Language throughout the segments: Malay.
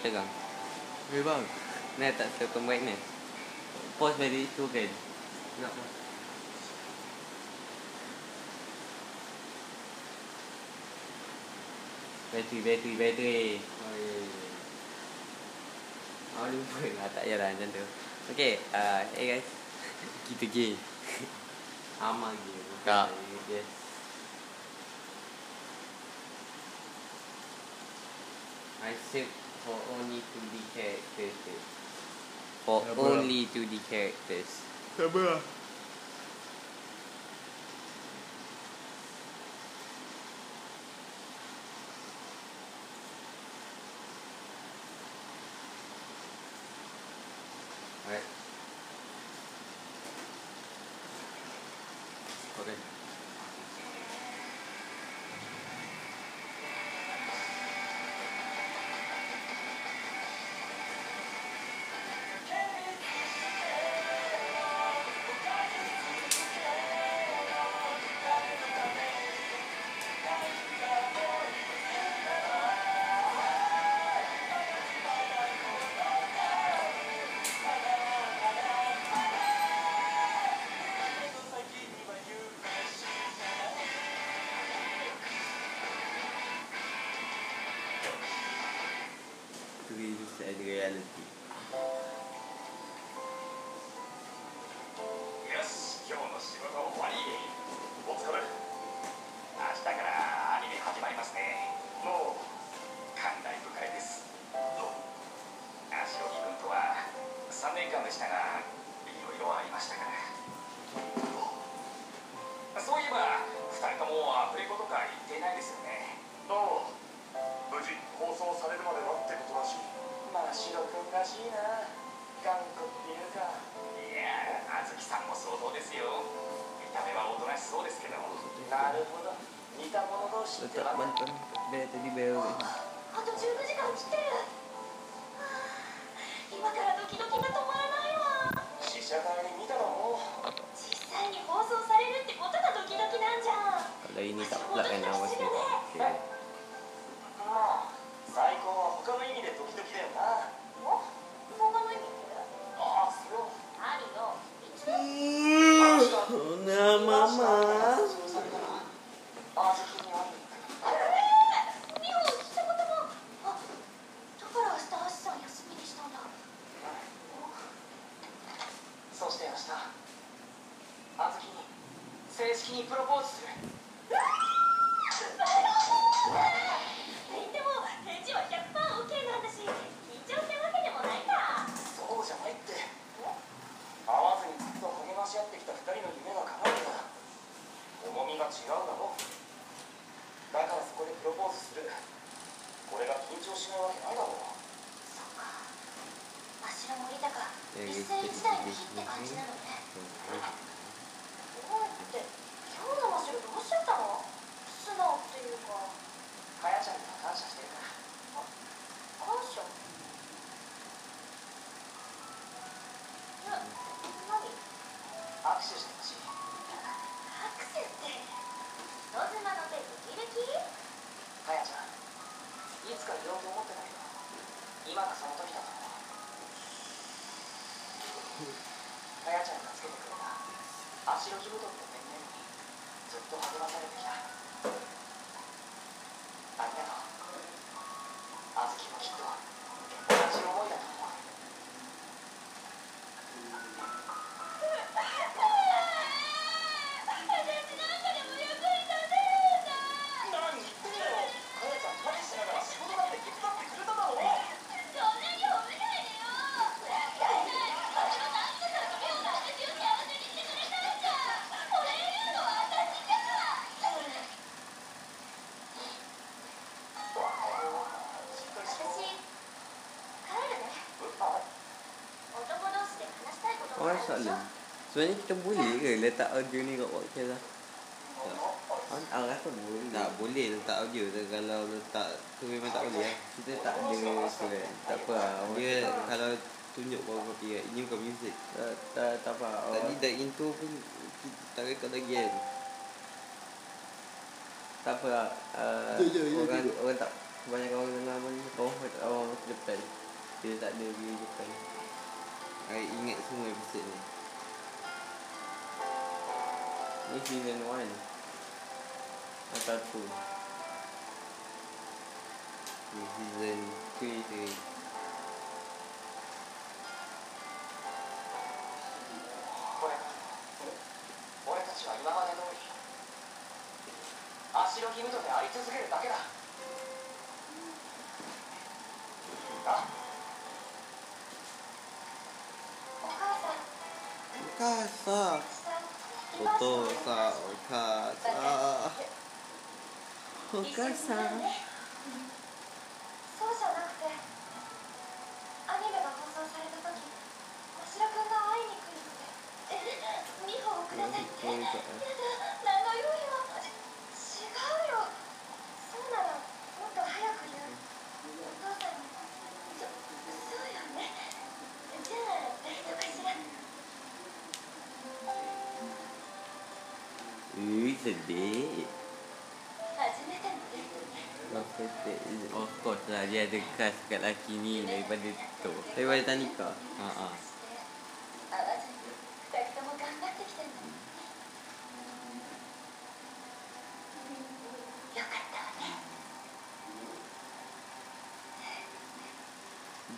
Dia ni tegang. Eh bang. Ni tak circle mic ni. Pause dari tu kan. Nak pause. Bateri, bateri, bateri. Oh, ya, ya, ya. Oh, lupa lah. Tak payah lah macam tu. Okay, uh, hey guys. Kita gay. Amal gay. Tak. Yes. I saved for only 2D characters. For Ya, only 2D characters. Sabar. た。者同士って bel. あと15時間切ってる。はあ今からドキドキが止まらないわ。試写会に見たのも。実際に放送されるってことがドキドキなんじゃんプロポーズするでも返事は 100%OK なんだし緊張ってわけでもないか。そうじゃないって会わずにずっと励まし合ってきた二人の夢が叶うから重みが違うだろだからそこでプロポーズするこれが緊張しないわけないだろうそっか足の森高えー一世一代の日って感じなのね。いつか言おうと思ってたけど今がその時だと思うかやちゃん。がつけてくれた足の仕事ってペンネームにずっと励まされてきたありがとう soalan. Sebenarnya kita boleh ke letak audio ni kat podcast lah? Awak awak rasa boleh. Tak boleh letak audio kalau letak tu memang tak boleh lah. Kita tak ada tu kan. Tak apa lah. Dia tak- kalau tunjuk baru copyright. Ini bukan music. tak, tak, tak apa. Tadi dah intro pun kita tak record lagi kan. Tak apa lah. Uh, orang, orang tak banyak orang dengar pun kau orang masuk depan. Dia tak ada view depan. I ingat semua episod ni. Ni season 1 Atau 2 Ni season 3 tu. こ Kasa. 明日お父さん、お母さん。お母さんそうじゃなくてアニメが放送された時真白くんが会いに来るってえ美穂をくださいってやだ sedih. Kau kata Of course lah dia ada khas kat lelaki ni Daripada tu. Daripada Tanika? Haa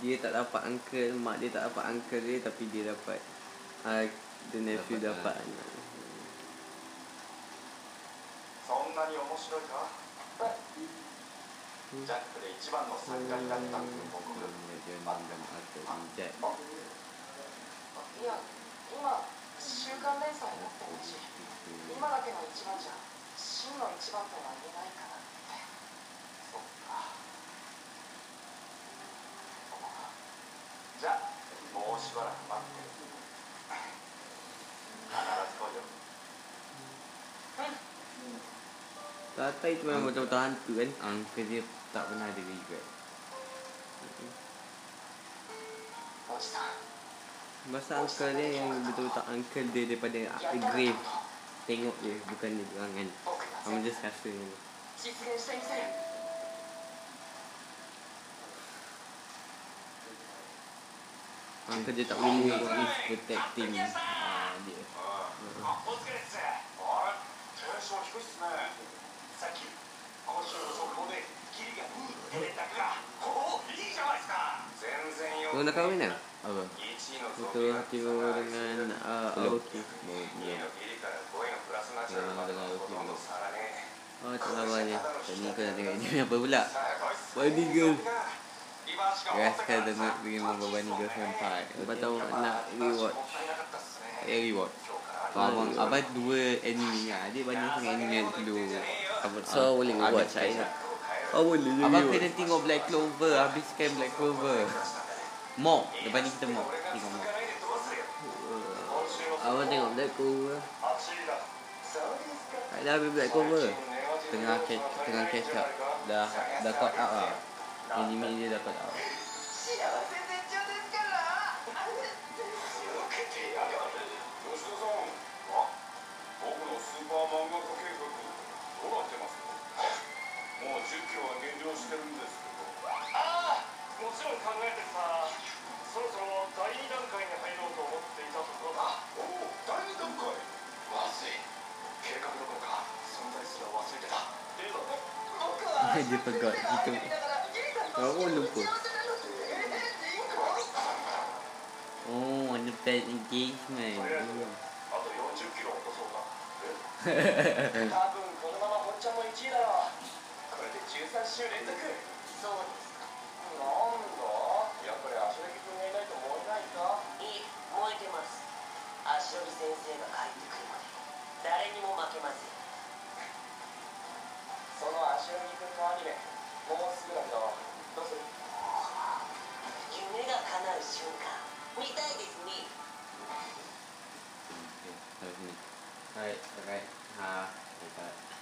dia tak dapat uncle mak dia tak dapat uncle dia tapi dia dapat ah, uh, the nephew dapat, dapat. anak, anak. んなに面白いか？ジャックで一番の作家になったっていや今週刊連載持ってるし今だけの一番じゃ真の一番とは言えないからって。そっか。じゃあもうしばらく待ってる Tatai cuma memang betul-betul hantu kan. Angka dia tak pernah ada regret Bosta Masa angka dia yang betul-betul angka dia daripada grave Tengok dia, bukan dia orang kan. Kamu just rasa ni Sisi Angka dia tak boleh buat is Protecting Haa ah, dia. お疲れっすあれテンション低いっすねさっき今週の速報でキリが2出てたかおおいいじゃないですか全然よ Kau dah kahwin dah? Apa? 1位の Itu hati dengan uh, Aoki 2位のギリから5位のプラスナチュラルまでのほとんど差がね Oh tak sabar je Tadi kau nak tengok ini apa pula さあこいつ Body girl リバーシが Guys kan tengok pergi membawa Bunny Girl Vampire Lepas tu nak rewatch もったいなかったっすね Eh rewatch 今日から Abang, abang dua anime lah Dia banyak sangat anime yang perlu apa so ah, boleh habis watch saya. Lah. Oh boleh juga. Abang kena tengok Black Clover habis kan Black Clover. Mok, depan ni kita mok. Tengok mok. Uh, abang tengok Black Clover. Dah habis Black Clover. Tengah catch, tengah catch up. Dah dah caught up lah. Ini dia dah caught up. もう10キロは減量してるんですけど。ああもちろん考えてさそろそろ第2段階に入ろうと思っていたところだ。おお第2段階？まずい。計画どころか存在すら忘れてた。でも僕は Dia forgot Itu Kau lupa Oh underpaid engagement とりあえず Hmm. あと40キロ落とそうか 週連続そうですかなんだやっぱり足利君がい。ない。と燃えない。かい。い。燃えてます足利先生が帰ってくるまで誰にも負けませんその足利君のアニメもうすぐだけどどうする夢が叶う瞬間見たい。ですねはい、お願い。はあ、お願い。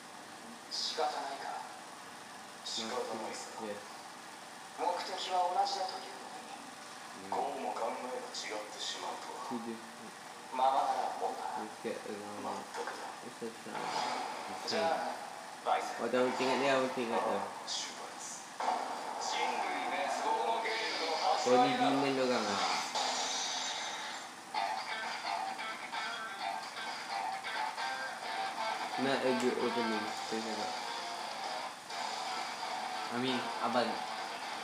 違ってしまうとは。ままならもんだ全くだ。じゃあバイセン。I don't think it, I don't think it though ボディビンメントガン。なエグオープニングしてるからアミンアバディ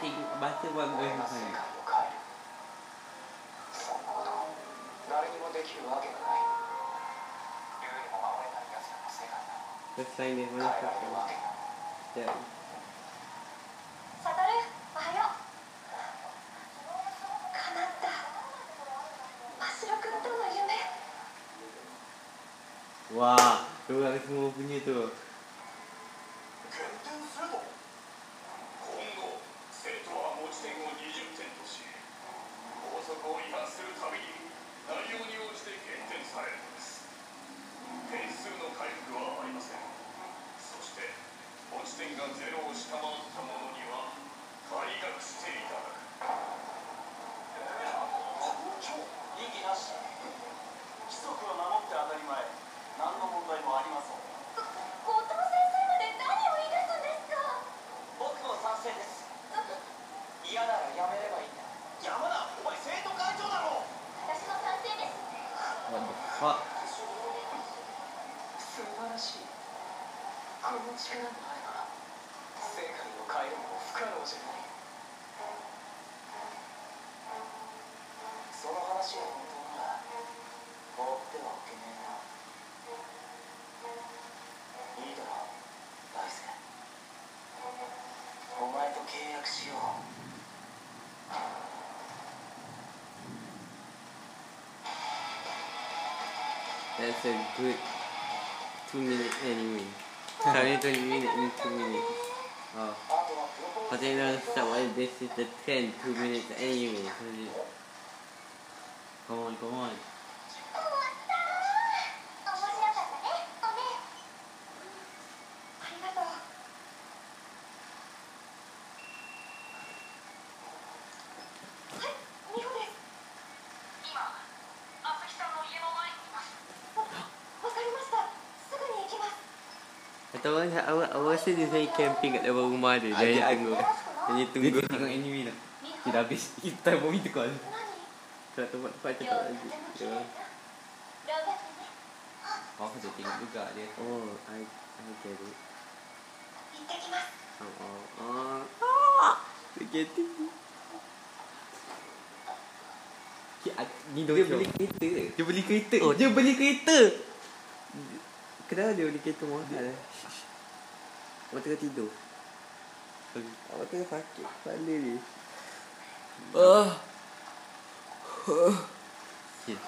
ていません。はごめんなさい絶対眠れなかったな。ゼロを下回ったもの That's a good two minute anyway. Oh. Sorry, 20 minute in two minutes. Oh. But they don't stop this is the 10 two minutes anyway. Come on, come on. dia saya camping kat depan rumah dia. Dia Ajak tunggu. Dia tunggu. Dia tengok anime lah. Dia dah habis. Kita pun minta call. Kalau tempat tempat macam tak lagi. Oh, aku tengok juga dia. Oh, I, I get it. Oh, oh, oh. Ah, dia get it. Ni dia beli kereta Dia beli kereta. Oh, dia beli kereta. Kenapa dia beli kereta mahal? Abang tengah tidur? Abang tengah sakit Kepala ni. Ah. Oh Oh Okay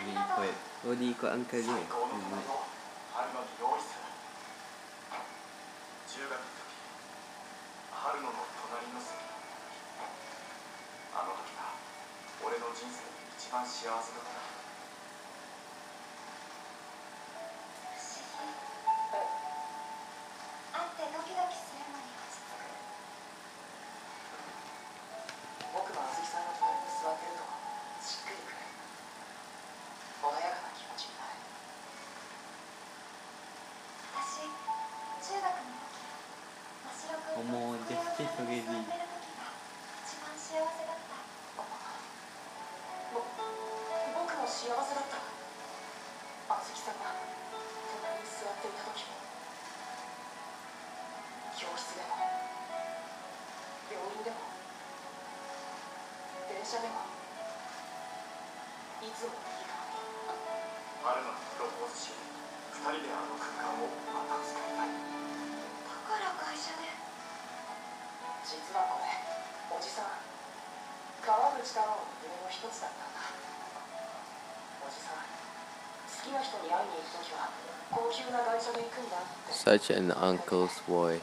いい声オーディーコアンカルぐの隣の席、あの時が俺の人生で一番幸せだった。教室でも病院でも電車でもいつもいいか春野にプロポーズし二人であの空間をまた作りたいだから会社で実はこれおじさん川口太郎の。夢の一つだったんだおじさん好きな人に会いに行く時は高級な会社で行くんだって Such an uncle's boy.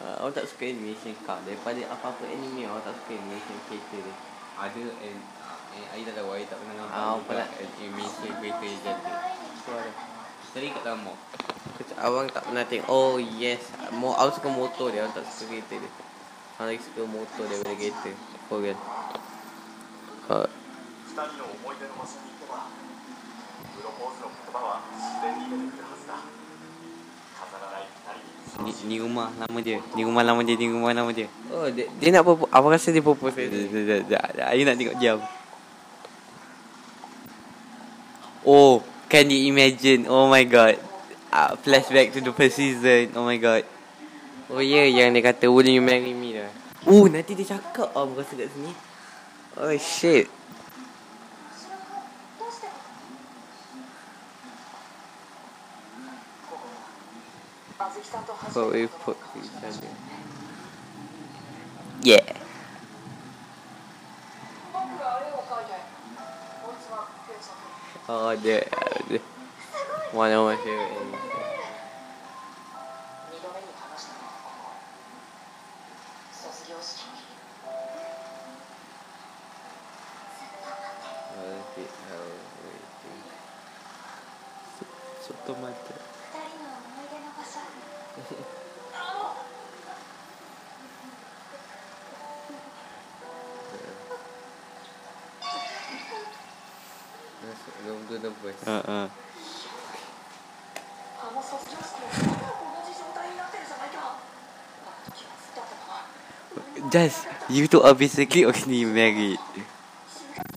Ah, Awak tak suka animation kau Daripada apa-apa anime Awak tak suka animation character dia Ada and eh, Air tak tahu Air tak pernah nampak Ah, juga pernah. Animation character yang jadi Tu ada Sering kat dalam mall Abang tak pernah tengok Oh yes Mo, Aku suka motor dia Aku tak suka kereta dia Aku lagi suka motor daripada kereta Korean uh, 二人の思い出の場所に行けばプロポーズの言葉は自然に出てくる Ni, ni rumah lama dia. Ni rumah lama dia Ni rumah lama dia. Oh dia, dia nak propose Abang rasa dia propose dia. sekejap. Air nak tengok jam Oh Can you imagine? Oh my god. Uh, Flashback to the first season. Oh my god. Oh ya yeah, yang dia kata Will you marry me? dah. Oh nanti dia cakap. Oh berasa kat sini. Oh shit Chloe put these in. Yeah. Oh yeah. Why no one here anything? Belum tu the voice うんうんあの卒業式の同じ状態になってるじゃないかあの時はずっとあったのは Just You two are basically already married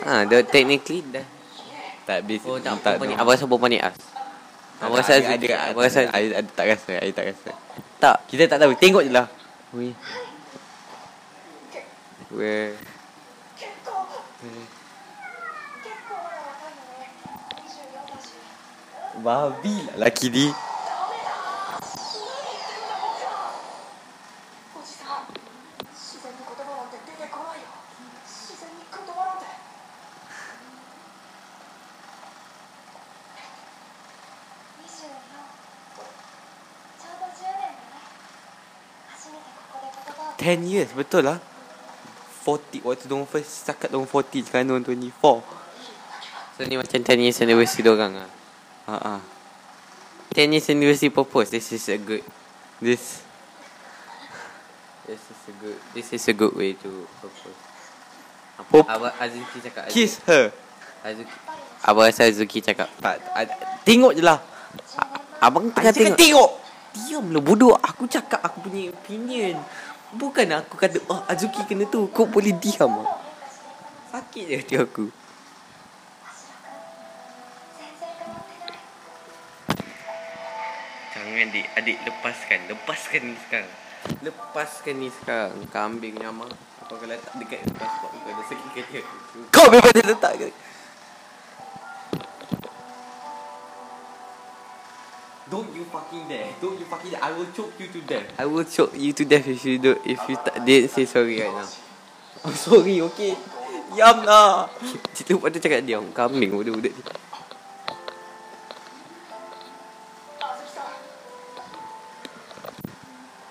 Ah, dah technically dah Tak basically Oh tak, perempuan ni Abang rasa perempuan ni as Abang rasa ada, ada, Abang rasa ada, ada, tak rasa Air tak rasa Tak, kita tak tahu. Tengok je lah. Ui. Ui. Babi lah laki ni. 10 years betul lah. 40 waktu dong first setakat dong 40 sekarang dong 24 so ni macam 10 years anniversary dorang ah ha ah? Uh-huh. 10 years anniversary purpose this is a good. This. This is a good this is a good way to propose apa Pop. Azuki cakap Azuki. kiss her. Azuki. Apa rasa Azuki cakap. Tak tengok je lah. Abang tengah tengok. tengok. Diam lah bodoh. Aku cakap aku punya opinion. Bukan lah aku kata oh, Azuki kena tu Kau boleh diam ah. Sakit je hati aku. Jangan adik. Adik lepaskan. Lepaskan ni sekarang. Lepaskan ni sekarang. Kambing nyama Kau kena letak dekat Lepas sebab kau ada sakit kaki aku. Kau boleh letak kaki you fucking there. Don't you fucking there. I will choke you to death. I will choke you to death if you do if you tak did say sorry right now. I'm sorry, okay. Yam lah. Cita buat tu cakap dia kambing budak-budak ni.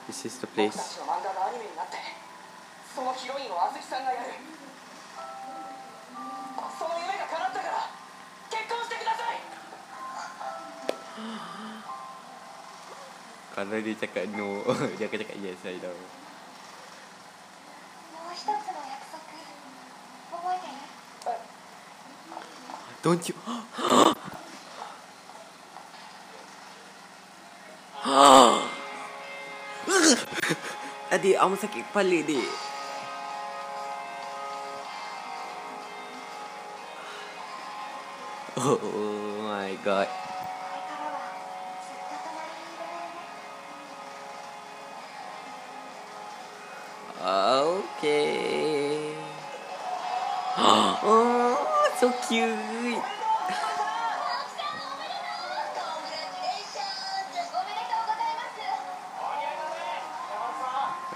This is the place. Kalau dia cakap no, dia akan cakap yes, saya tahu. Don't you... Adik, kamu sakit kepala, adik. Oh, oh my god.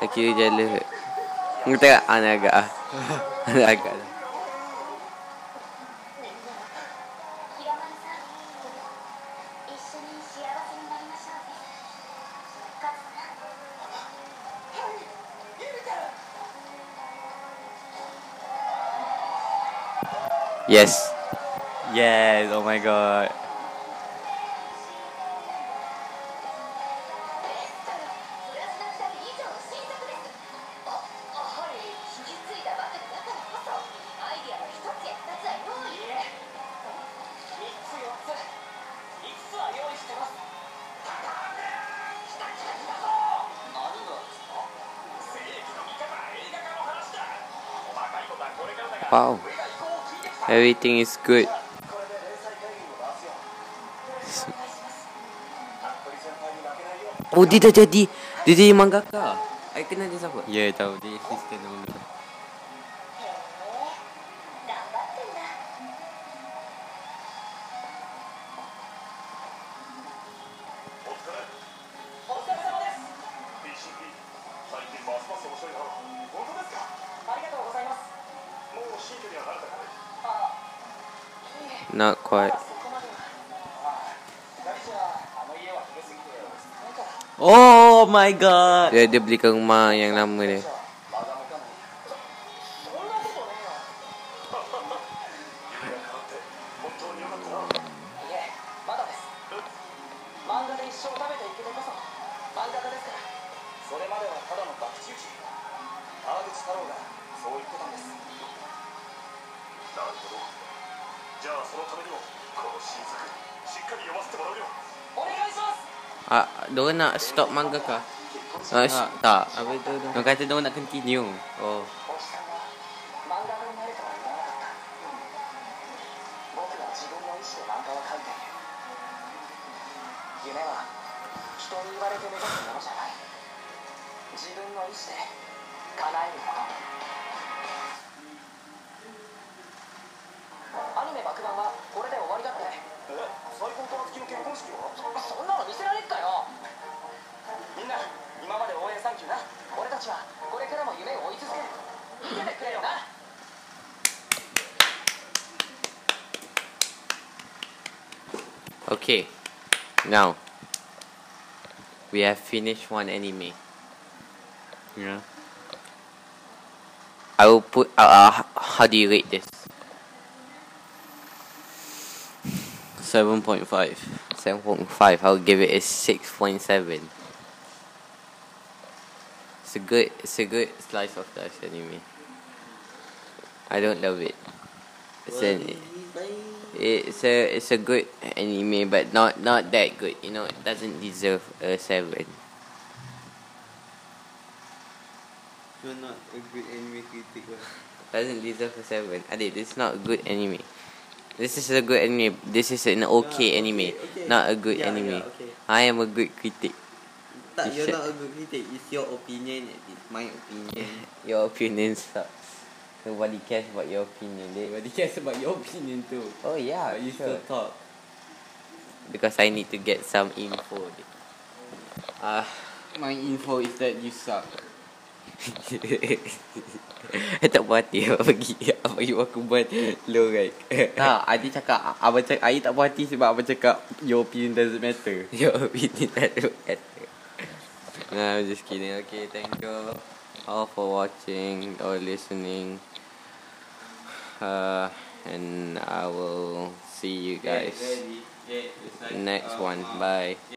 Aqui já ele. Ngita anaga. Anaga. Yes. Yes, oh my god. wow. Everything is good. Oh dia dah jadi. Dia jadi mangaka. I kenal dia siapa? Ya yeah, tahu. Dia assistant nama dia my god. Dia, dia beli ke rumah yang lama dia. Thank you. じゃあそのためにもこの新作しっかり読ませてもらうよお願いします Ah, dia nak stop manga kah? Ha, ah, ah, tak. Apa itu? Dia kata dia nak continue. Oh. Okay, now we have finished one anime. Yeah, I will put uh, uh how do you rate this? 7.5 7.5 I'll give it a 6.7 it's a good it's a good slice of life anime. I don't love it. It's an, it's a it's a good anime but not not that good. You know, it doesn't deserve a 7. You're not a good anime critic. Doesn't deserve a 7. I did it's not a good anime. This is a good anime. This is an okay, yeah, okay anime, okay. not a good yeah, anime. Yeah, okay. I am a good critic. Tak, You you're not a good critic. It's your opinion. It's my opinion. Your opinion sucks. Nobody cares about your opinion. They, Nobody cares about your opinion too. oh yeah, But you sure. still talk. Because I need to get some info. Ah, my info is that you suck. I tak puas hati Abang pergi Abang bagi aku buat low right Tak, Adi cakap Abang cakap Ayi tak puas hati sebab Abang cakap Your opinion doesn't matter Your opinion doesn't matter Nah, I'm just kidding. Okay, thank you all for watching or listening. Uh, And I will see you guys next one. Bye